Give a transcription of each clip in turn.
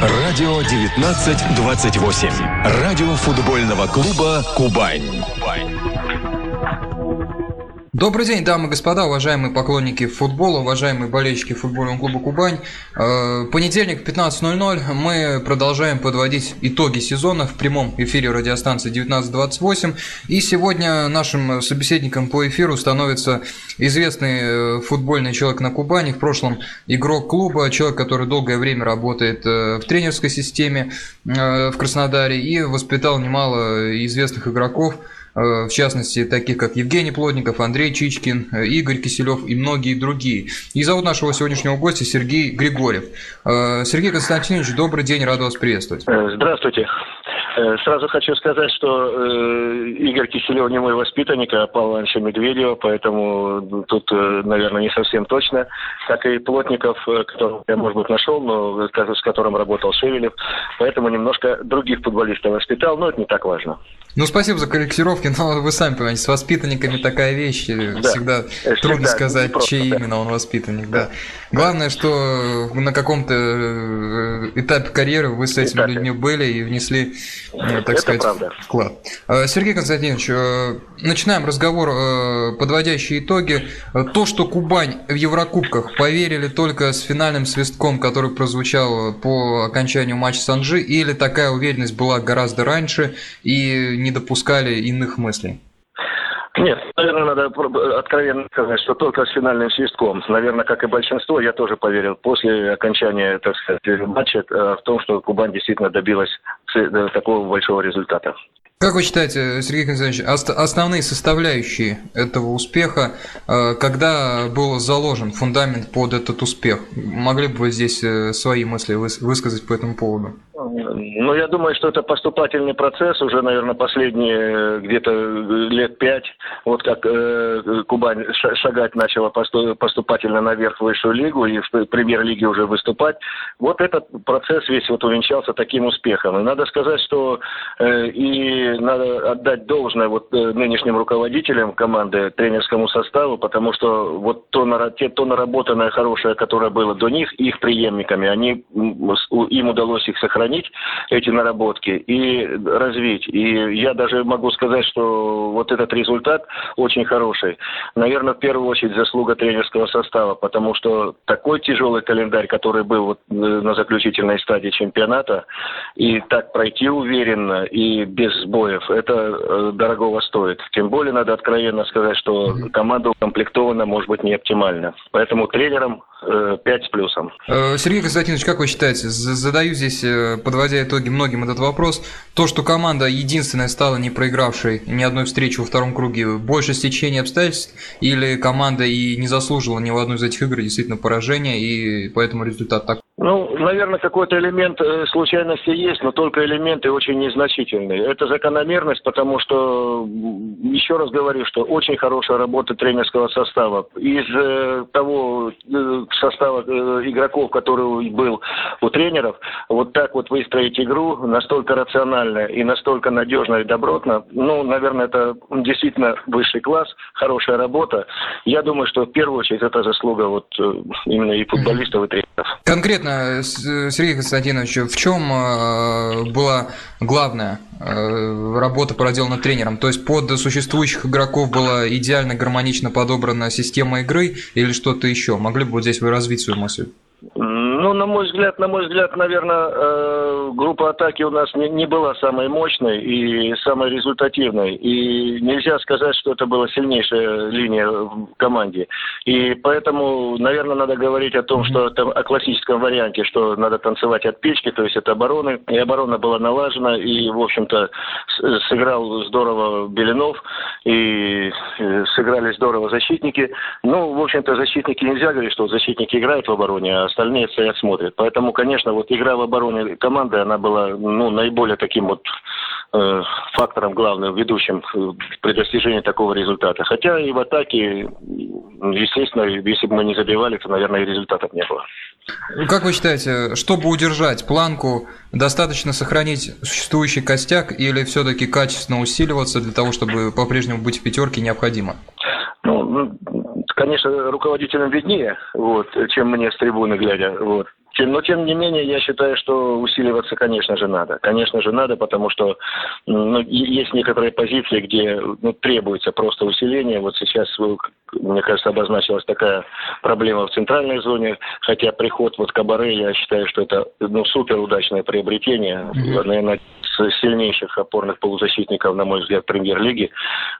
Радио 1928. Радио футбольного клуба «Кубань». Добрый день, дамы и господа, уважаемые поклонники футбола, уважаемые болельщики футбольного клуба «Кубань». Э, понедельник, 15.00, мы продолжаем подводить итоги сезона в прямом эфире радиостанции 1928. И сегодня нашим собеседником по эфиру становится известный э, футбольный человек на Кубани, в прошлом игрок клуба, человек, который долгое время работает э, в тренерской системе в Краснодаре и воспитал немало известных игроков – в частности, таких как Евгений Плотников, Андрей Чичкин, э, Игорь Киселев и многие другие. И зовут нашего сегодняшнего гостя Сергей Григорьев. Э, Сергей Константинович, добрый день, рад вас приветствовать. Здравствуйте. Сразу хочу сказать, что Игорь Киселев не мой воспитанник, а Павла Ивановича Медведева, поэтому тут, наверное, не совсем точно. Как и Плотников, которого я, может быть, нашел, но с которым работал Шевелев. Поэтому немножко других футболистов воспитал, но это не так важно. Ну, спасибо за корректировки, но вы сами понимаете, с воспитанниками такая вещь, да. всегда всегда трудно сказать, просто, чей да. именно он воспитанник, да. да. Главное, что на каком-то э, этапе карьеры вы с этими Этапе. людьми были и внесли, э, так Это сказать, правда. вклад. Э, Сергей Константинович, начинаем разговор, подводящие итоги. То, что Кубань в Еврокубках поверили только с финальным свистком, который прозвучал по окончанию матча с Анжи, или такая уверенность была гораздо раньше и не допускали иных мыслей? Нет, наверное, надо откровенно сказать, что только с финальным свистком. Наверное, как и большинство, я тоже поверил после окончания, так сказать, матча э, в том, что Кубань действительно добилась э, такого большого результата. Как вы считаете, Сергей Константинович, основные составляющие этого успеха, э, когда был заложен фундамент под этот успех? Могли бы вы здесь свои мысли высказать по этому поводу? Ну, я думаю, что это поступательный процесс уже, наверное, последние э, где-то э, лет пять. Вот как э, Кубань шагать начала поступательно наверх в высшую лигу и в премьер-лиге уже выступать. Вот этот процесс весь вот увенчался таким успехом. И надо сказать, что э, и надо отдать должное вот э, нынешним руководителям команды, тренерскому составу, потому что вот то, те, то наработанное хорошее, которое было до них, их преемниками, они, им удалось их сохранить сохранить эти наработки и развить. И я даже могу сказать, что вот этот результат очень хороший. Наверное, в первую очередь заслуга тренерского состава, потому что такой тяжелый календарь, который был вот э, на заключительной стадии чемпионата, и так пройти уверенно и без сбоев, это э, дорогого стоит. Тем более надо откровенно сказать, что команда укомплектована, может быть, не оптимально. Поэтому тренерам 5 э, с плюсом. Сергей Константинович, как вы считаете, задаю здесь подводя итоги многим этот вопрос, то, что команда единственная стала не проигравшей ни одной встречи во втором круге, больше стечения обстоятельств, или команда и не заслужила ни в одной из этих игр действительно поражения, и поэтому результат так ну, наверное, какой-то элемент э, случайности есть, но только элементы очень незначительные. Это закономерность, потому что, еще раз говорю, что очень хорошая работа тренерского состава. Из э, того э, состава игроков, который был у тренеров, вот так вот выстроить игру настолько рационально и настолько надежно и добротно, ну, наверное, это действительно высший класс, хорошая работа. Я думаю, что в первую очередь это заслуга вот именно и футболистов, и тренеров. Конкретно Э, Сергей Константинович, в чем э, была главная э, работа проделана тренером? То есть под существующих игроков была идеально гармонично подобрана система игры или что-то еще? Могли бы вот здесь вы развить свою мысль? Ну, на мой взгляд, на мой взгляд, наверное, э, группа атаки у нас не, не была самой мощной и самой результативной. И нельзя сказать, что это была сильнейшая линия в команде. И поэтому, наверное, надо говорить о том, что это о классическом варианте, что надо танцевать от печки, то есть от обороны. И оборона была налажена, и, в общем-то, сыграл здорово Белинов, и сыграли здорово защитники. Ну, в общем-то, защитники нельзя говорить, что защитники играют в обороне, а остальные стоят, смотрят. Поэтому, конечно, вот игра в обороне команды, она была ну, наиболее таким вот э, фактором главным, ведущим при достижении такого результата. Хотя и в атаке, естественно, если бы мы не забивали, то, наверное, и результатов не было. Ну, как вы считаете, чтобы удержать планку, достаточно сохранить существующий костяк или все-таки качественно усиливаться для того, чтобы по-прежнему быть в пятерке необходимо? Ну, конечно, руководителям виднее, вот, чем мне с трибуны глядя. Вот. но тем не менее, я считаю, что усиливаться, конечно же, надо. Конечно же, надо, потому что ну, есть некоторые позиции, где ну, требуется просто усиление. Вот сейчас, мне кажется, обозначилась такая проблема в центральной зоне, хотя приход вот Кабаре, я считаю, что это ну, супер удачное приобретение. Mm-hmm. Наверное, сильнейших опорных полузащитников, на мой взгляд, премьер-лиги.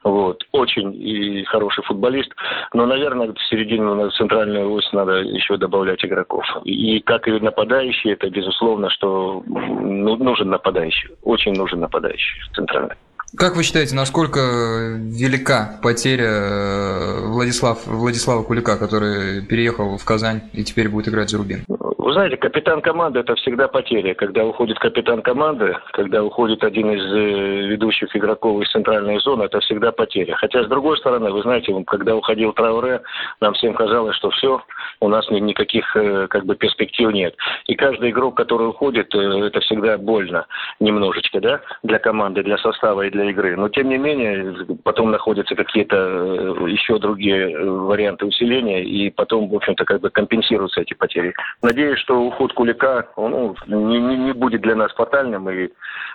Вот. Очень и хороший футболист. Но, наверное, в середину, на центральную ось надо еще добавлять игроков. И как и нападающий, это безусловно, что ну, нужен нападающий. Очень нужен нападающий центральный. Как вы считаете, насколько велика потеря э, Владислав, Владислава Кулика, который переехал в Казань и теперь будет играть за Рубин? Вы знаете, капитан команды – это всегда потеря. Когда уходит капитан команды, когда уходит один из э, ведущих игроков из центральной зоны, это всегда потеря. Хотя, с другой стороны, вы знаете, когда уходил Трауре, нам всем казалось, что все, у нас никаких э, как бы перспектив нет. И каждый игрок, который уходит, это всегда больно немножечко, да, для команды, для состава и для игры. Но, тем не менее, потом находятся какие-то еще другие варианты усиления, и потом, в общем-то, как бы компенсируются эти потери. Надеюсь, что уход Кулика ну, не, не, не будет для нас фатальным, и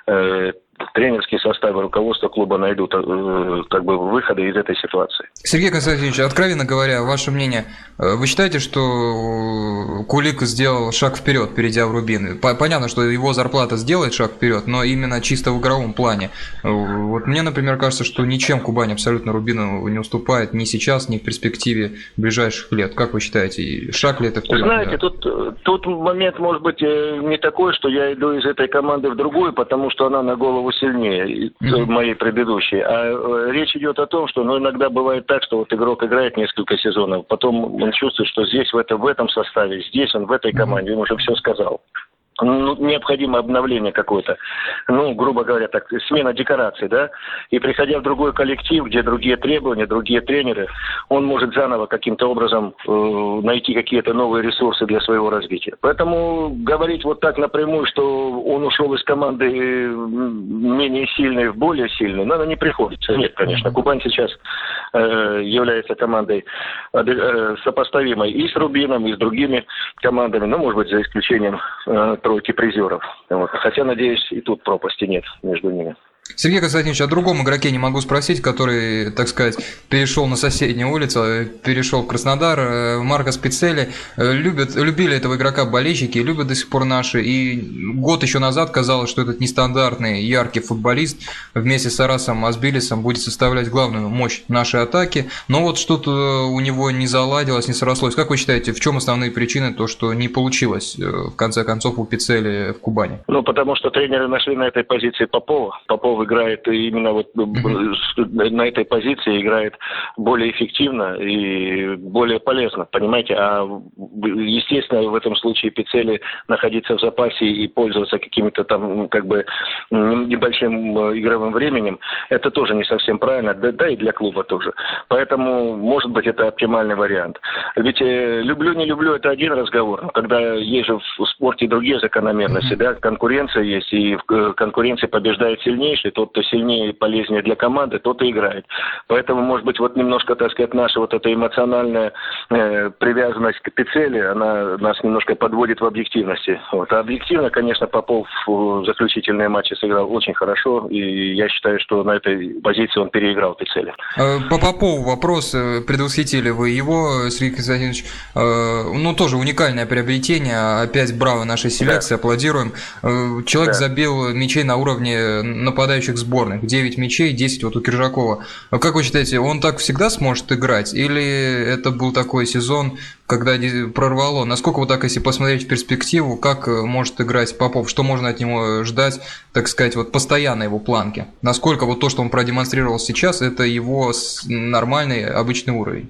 э, тренерские составы руководства клуба найдут э, как бы выходы из этой ситуации. Сергей Константинович, откровенно говоря, ваше мнение, э, вы считаете, что Кулик сделал шаг вперед, перейдя в Рубин? Понятно, что его зарплата сделает шаг вперед, но именно чисто в игровом плане. Вот мне, например, кажется, что ничем Кубань абсолютно Рубину не уступает ни сейчас, ни в перспективе ближайших лет. Как вы считаете, шаг ли это вперед? Знаете, да? тут, тут момент может быть э, не такой, что я иду из этой команды в другую, потому что она на голову сильнее mm-hmm. моей предыдущей. А э, речь идет о том, что ну, иногда бывает так, что вот игрок играет несколько сезонов, потом он чувствует, что здесь в, это, в этом составе, здесь он в этой команде, он уже все сказал ну, необходимо обновление какое-то, ну, грубо говоря, так, смена декораций, да, и приходя в другой коллектив, где другие требования, другие тренеры, он может заново каким-то образом э, найти какие-то новые ресурсы для своего развития. Поэтому говорить вот так напрямую, что он ушел из команды менее сильной в более сильную, надо не приходится. Нет, конечно. Кубань сейчас э, является командой э, сопоставимой и с Рубином, и с другими командами, ну, может быть, за исключением э, тройки призеров. Вот. Хотя, надеюсь, и тут пропасти нет между ними. Сергей Константинович, о другом игроке не могу спросить, который, так сказать, перешел на соседнюю улицу, перешел в Краснодар. Э, Марко Спицели. Э, любят, любили этого игрока болельщики, любят до сих пор наши. И год еще назад казалось, что этот нестандартный, яркий футболист вместе с Арасом Асбилисом будет составлять главную мощь нашей атаки. Но вот что-то у него не заладилось, не срослось. Как вы считаете, в чем основные причины то, что не получилось э, в конце концов у Пиццели в Кубани? Ну, потому что тренеры нашли на этой позиции Попова. Попов Песков играет именно вот на этой позиции играет более эффективно и более полезно, понимаете? А естественно в этом случае Пиццели находиться в запасе и пользоваться какими-то там как бы небольшим э, игровым временем, это тоже не совсем правильно, да, да и для клуба тоже. Поэтому, может быть, это оптимальный вариант. Ведь э, люблю, не люблю, это один разговор. Когда есть же в спорте другие закономерности, да, конкуренция есть, и в э, конкуренции побеждает сильнейший, если тот, кто сильнее и полезнее для команды, тот и играет. Поэтому, может быть, вот немножко, так сказать, наша вот эта эмоциональная э, привязанность к Пиццели, она нас немножко подводит в объективности. Вот. А объективно, конечно, Попов в заключительные матчи сыграл очень хорошо, и я считаю, что на этой позиции он переиграл Пиццели. Э, по Попову вопрос, э, предвосхитили вы его, Сергей Константинович, э, ну, тоже уникальное приобретение, опять браво нашей селекции, да. аплодируем. Человек да. забил мячей на уровне нападающего нападающих сборных. 9 мячей, 10 вот у Киржакова. А как вы считаете, он так всегда сможет играть? Или это был такой сезон, когда прорвало? Насколько вот так, если посмотреть в перспективу, как э, может играть Попов? Что можно от него ждать, так сказать, вот постоянно его планки? Насколько вот то, что он продемонстрировал сейчас, это его нормальный, обычный уровень?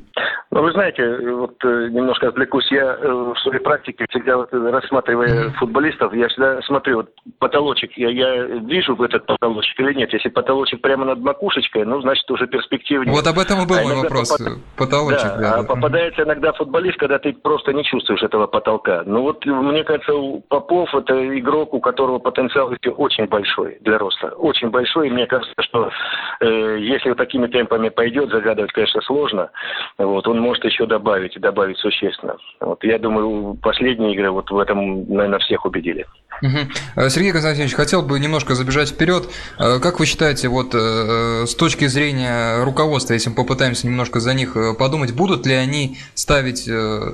Ну, вы знаете, вот э, немножко отвлекусь. Я э, в своей практике всегда, вот, рассматривая футболистов, я всегда смотрю, вот потолочек, я, я вижу этот потолочек или нет. Если потолочек прямо над макушечкой, ну, значит, уже перспективнее. Вот об этом и был а мой вопрос. Попад... Потолочек, да. да. А попадается иногда футболист, когда ты просто не чувствуешь этого потолка. Ну, вот, мне кажется, Попов – это игрок, у которого потенциал очень большой для роста. Очень большой. И мне кажется, что э, если вот такими темпами пойдет, загадывать, конечно, сложно. Вот, он может еще добавить, и добавить существенно. Вот, я думаю, последние игры вот в этом, наверное, всех убедили. Угу. Сергей Константинович, хотел бы немножко забежать вперед. Э, как вы считаете, вот с точки зрения руководства, если мы попытаемся немножко за них подумать, будут ли они ставить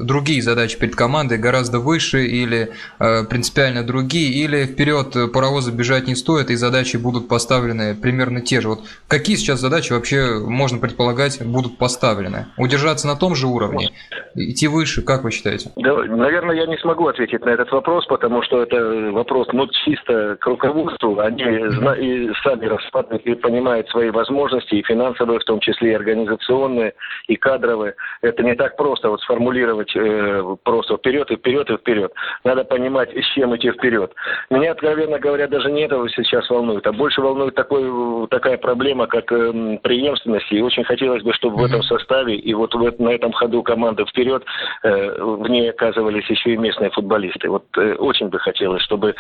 другие задачи перед командой гораздо выше или принципиально другие, или вперед паровоза бежать не стоит и задачи будут поставлены примерно те же? Вот какие сейчас задачи вообще можно предполагать будут поставлены? Удержаться на том же уровне? Идти выше, как вы считаете? Да, наверное, я не смогу ответить на этот вопрос, потому что это вопрос ну, чисто к руководству. Они и сами рассматривают и понимают свои возможности, и финансовые, в том числе и организационные, и кадровые. Это не так просто вот сформулировать э, просто вперед и вперед и вперед. Надо понимать, с чем идти вперед. Меня, откровенно говоря, даже не этого сейчас волнует, а больше волнует такой, такая проблема, как э, преемственность. И очень хотелось бы, чтобы в этом составе и вот в, на этом ходу команды вперед э, в ней оказывались еще и местные футболисты. Вот э, очень бы хотелось, чтобы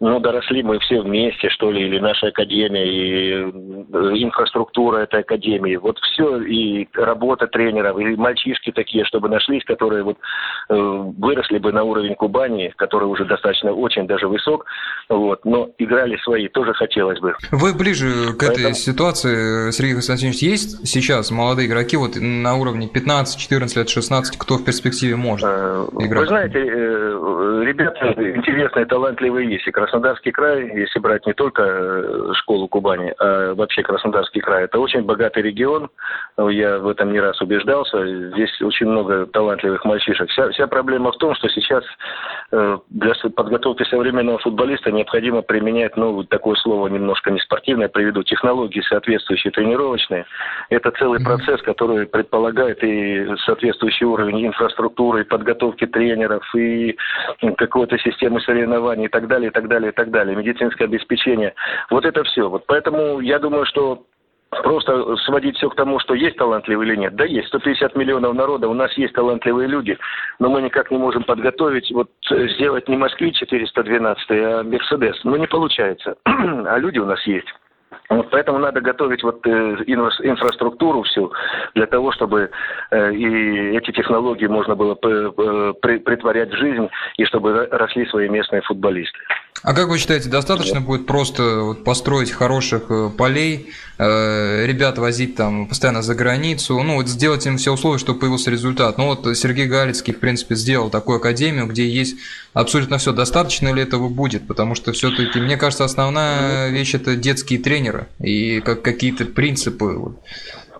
ну, доросли мы все вместе, что ли, или наша академия, и э, инфраструктура этой академии. Вот все, и работа тренеров, и мальчишки такие, чтобы нашлись, которые вот выросли бы на уровень Кубани, который уже достаточно очень даже высок, вот, но играли свои, тоже хотелось бы. Вы ближе к Поэтому... этой ситуации, Сергей Константинович, есть сейчас молодые игроки вот на уровне 15, 14 лет, 16, кто в перспективе может э, играть? Вы знаете, э, ребята интересные, талантливые есть. И Краснодарский край, если брать не только э, школу Кубани, а вообще Краснодарский край, это очень богатый регион. Я в этом не раз убеждался. Здесь очень много талантливых мальчишек. Вся, вся проблема в том, что сейчас для подготовки современного футболиста необходимо применять, ну, такое слово немножко не спортивное, приведу, технологии соответствующие тренировочные. Это целый процесс, который предполагает и соответствующий уровень инфраструктуры, и подготовки тренеров, и какой-то системы соревнований, и так далее, и так далее, и так далее, медицинское обеспечение. Вот это все. Вот поэтому я думаю, что просто сводить все к тому, что есть талантливые или нет. Да есть, 150 миллионов народа, у нас есть талантливые люди, но мы никак не можем подготовить, вот сделать не Москвич 412, а Мерседес. Ну, не получается. а люди у нас есть. Вот поэтому надо готовить вот э, инфраструктуру всю для того, чтобы э, и эти технологии можно было притворять в жизнь и чтобы росли свои местные футболисты. А как вы считаете, достаточно будет просто построить хороших э, полей, ребят возить там постоянно за границу, ну вот сделать им все условия, чтобы появился результат? Ну вот Сергей Галицкий, в принципе, сделал такую академию, где есть абсолютно все. Достаточно ли этого будет? Потому что все-таки, мне кажется, основная вещь это детские тренеры и как какие-то принципы.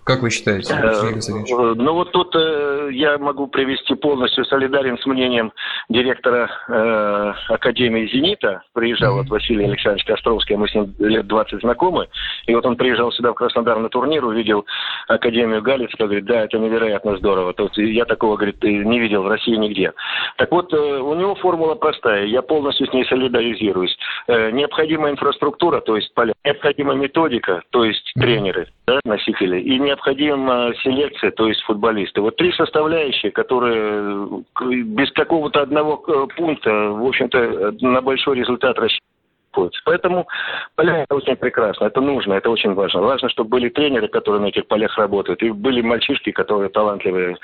Как вы считаете, э, Ну вот тут э, я могу привести полностью солидарен с мнением директора э, Академии «Зенита». Приезжал вот Василий Александрович Костровский, мы с ним лет 20 знакомы. И вот он приезжал сюда в Краснодар на турнир, увидел Академию Галицкого, говорит, да, это невероятно здорово. Тут я такого, говорит, не видел в России нигде. Так вот, у него формула простая, я полностью с ней солидаризируюсь. Необходима инфраструктура, то есть поля, необходима методика, то есть тренеры, да, носители, и не необходима селекция, то есть футболисты. Вот три составляющие, которые без какого-то одного э, пункта, в общем-то, на большой результат рассчитывают. Поэтому поля это очень прекрасно, это нужно, это очень важно. Важно, чтобы были тренеры, которые на этих полях работают, и были мальчишки, которые талантливые,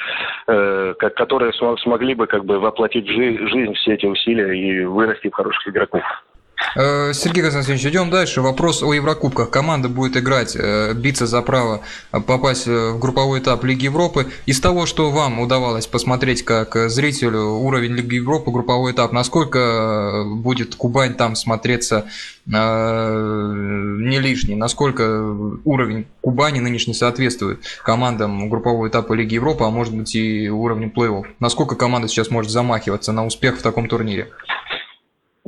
э, которые смогли бы как бы воплотить в жизнь все эти усилия и вырасти в хороших игроков. Э, Сергей Константинович, идем дальше. Вопрос о Еврокубках. Команда будет играть, э, биться за право попасть в групповой этап Лиги Европы. Из того, что вам удавалось посмотреть как зрителю уровень Лиги Европы, групповой этап, насколько будет Кубань там смотреться э, не лишний, насколько уровень Кубани нынешний соответствует командам группового этапа Лиги Европы, а может быть и уровню плей-офф? Насколько команда сейчас может замахиваться на успех в таком турнире?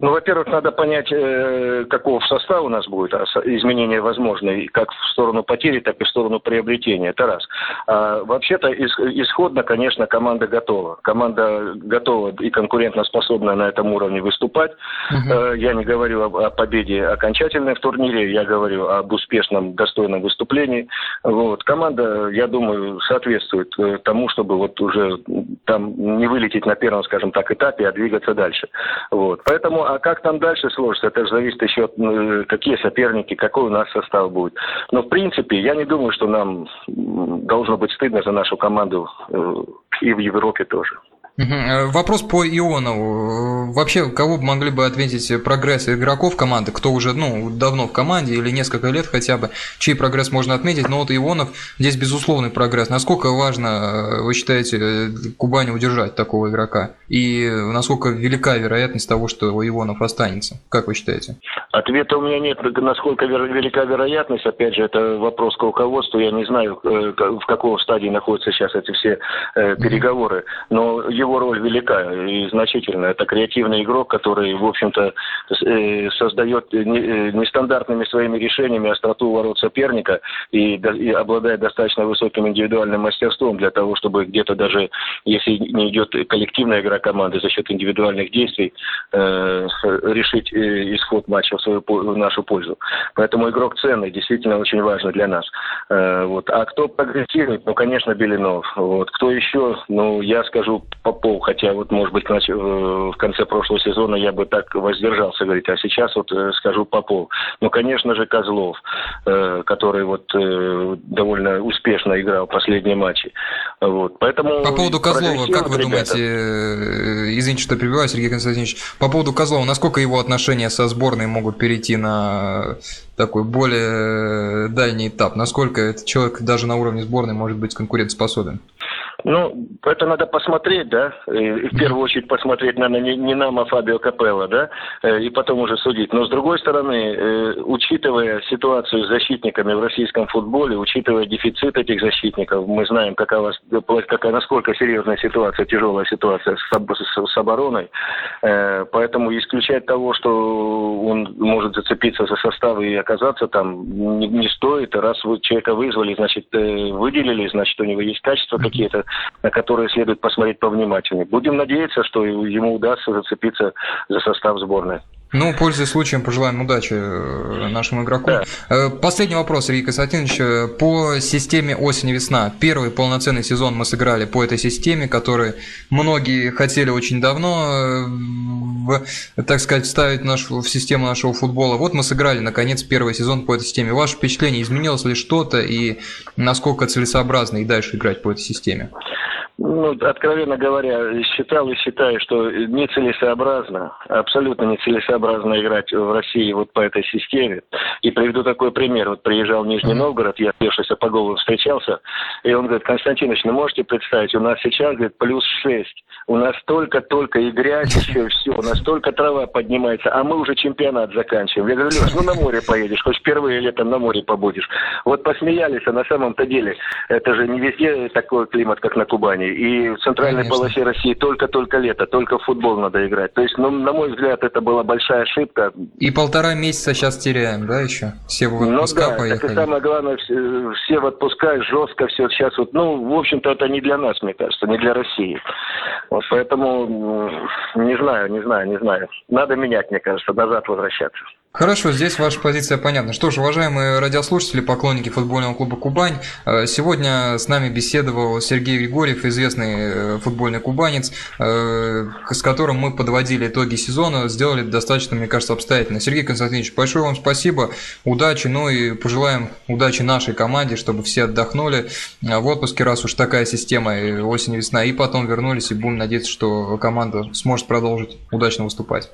Ну, во-первых, надо понять, э, каков состав у нас будет, а изменения возможны, как в сторону потери, так и в сторону приобретения. Это раз. А, вообще-то, исходно, конечно, команда готова. Команда готова и конкурентоспособна на этом уровне выступать. Угу. Я не говорю о, о победе окончательной в турнире, я говорю об успешном, достойном выступлении. Вот. Команда, я думаю, соответствует э, тому, чтобы вот уже там не вылететь на первом, скажем так, этапе, а двигаться дальше. Вот. Поэтому а как там дальше сложится, это же зависит еще от э, какие соперники, какой у нас состав будет. Но в принципе, я не думаю, что нам должно быть стыдно за нашу команду э, и в Европе тоже. Э, вопрос по Ионову. Э, вообще, кого бы могли бы ответить прогресс игроков команды, кто уже ну, давно в команде или несколько лет хотя бы, чей прогресс можно отметить, но вот Ионов здесь безусловный прогресс. Насколько важно, э, вы считаете, Кубани удержать такого игрока? И насколько велика вероятность того, что Ионов останется? Как вы считаете? Ответа у меня нет, насколько велика вероятность. Опять же, это вопрос к руководству. Я не знаю, в каком стадии находятся сейчас эти все переговоры. Но его роль велика и значительна. Это креативный игрок, который, в общем-то, э, создает э, нестандартными своими решениями остроту ворот соперника и, обладает достаточно высоким индивидуальным мастерством для того, чтобы где-то даже, если не идет коллективная игра команды за счет индивидуальных действий, э, решить э, исход матча в, свою, в нашу пользу. Поэтому игрок ценный, действительно очень важный для нас. Э, вот. А кто прогрессирует? Ну, конечно, Белинов. Вот. Кто еще? Ну, я скажу Попов, хотя вот, может быть, э, в конце прошлого сезона я бы так воздержался говорить, а сейчас вот э, скажу Попов. Ну, конечно же, Козлов, э, который вот довольно успешно играл последние матчи. Вот. Поэтому по поводу Козлова, как вы ребята... думаете, извините, что перебиваю, Сергей Константинович, по поводу Козлова, насколько его отношения со сборной могут перейти на такой более дальний этап? Насколько этот человек даже на уровне сборной может быть конкурентоспособен? Ну, это надо посмотреть, да, и в первую очередь посмотреть, наверное, не, не нам, а Фабио Капелло, да, э, и потом уже судить. Но, с другой стороны, э, учитывая ситуацию с защитниками в российском футболе, учитывая дефицит этих защитников, мы знаем, какова, какая, насколько серьезная ситуация, тяжелая ситуация с, с, с обороной, э, поэтому исключать того, что он может зацепиться за состав и оказаться там, не, не стоит. Раз вы человека вызвали, значит, выделили, значит, у него есть качества какие-то, на которые следует посмотреть повнимательнее. Будем надеяться, что ему удастся зацепиться за состав сборной. Ну, пользуясь случаем, пожелаем удачи э, нашему игроку. Да. Э, последний вопрос, Сергей Константинович. Э, по системе осень-весна. Первый полноценный сезон мы сыграли по этой системе, которую многие хотели очень давно, в, так сказать, вставить нашу, в систему нашего футбола. Вот мы сыграли, наконец, первый сезон по этой системе. Ваше впечатление, изменилось ли что-то и насколько целесообразно и дальше играть по этой системе? Ну, откровенно говоря, считал и считаю, что нецелесообразно, абсолютно нецелесообразно играть в России вот по этой системе. И приведу такой пример. Вот приезжал в Нижний Новгород, я с по голову встречался, и он говорит, Константинович, ну можете представить, у нас сейчас, говорит, плюс 6. У нас только-только и грязь, еще все, у нас только трава поднимается, а мы уже чемпионат заканчиваем. Я говорю, Леш, ну на море поедешь, хоть впервые летом на море побудешь. Вот посмеялись, а на самом-то деле это же не везде такой климат, как на Кубани. И в центральной Конечно. полосе России только-только лето, только в футбол надо играть. То есть, ну, на мой взгляд, это была большая ошибка. И полтора месяца сейчас теряем, да, еще? Все в ну отпуска ну, да, поехали. Так и самое главное, все, все в отпуска, жестко все сейчас. Вот, ну, в общем-то, это не для нас, мне кажется, не для России. Вот поэтому не знаю, не знаю, не знаю. Надо менять, мне кажется, назад возвращаться. Хорошо, здесь ваша позиция понятна. Что ж, уважаемые радиослушатели, поклонники футбольного клуба «Кубань», э, сегодня с нами беседовал Сергей Григорьев, известный э, футбольный кубанец, э, с которым мы подводили итоги сезона, сделали достаточно, мне кажется, обстоятельно. Сергей Константинович, большое вам спасибо, удачи, ну и пожелаем удачи нашей команде, чтобы все отдохнули в отпуске, раз уж такая система осень-весна, и потом вернулись, и будем надеяться, что команда сможет продолжить удачно выступать.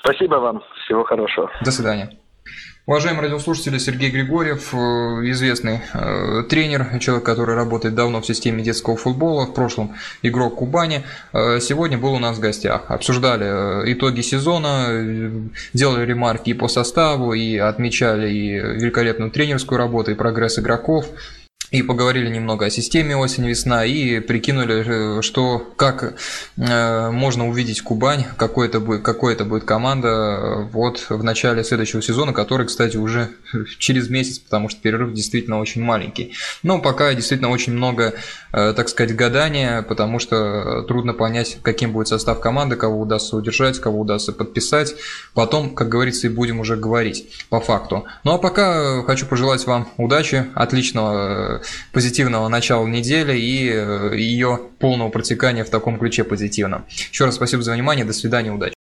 Спасибо вам. Всего хорошего. До свидания. Уважаемые радиослушатели, Сергей Григорьев, э, известный э, тренер, человек, который работает давно в системе детского футбола, в прошлом игрок Кубани, э, сегодня был у нас в гостях. Обсуждали итоги сезона, делали ремарки и по составу, и отмечали и великолепную тренерскую работу, и прогресс игроков и поговорили немного о системе осень-весна и прикинули, э, что как э, можно увидеть Кубань, какой это будет, какой это будет команда э, вот в начале следующего сезона, который, кстати, уже через месяц, потому что перерыв действительно очень маленький. Но пока действительно очень много, так сказать, гадания, потому что трудно понять, каким будет состав команды, кого удастся удержать, кого удастся подписать. Потом, как говорится, и будем уже говорить по факту. Ну а пока хочу пожелать вам удачи, отличного позитивного начала недели и э, ее полного протекания в таком ключе позитивном. Еще раз спасибо за внимание, до свидания, удачи.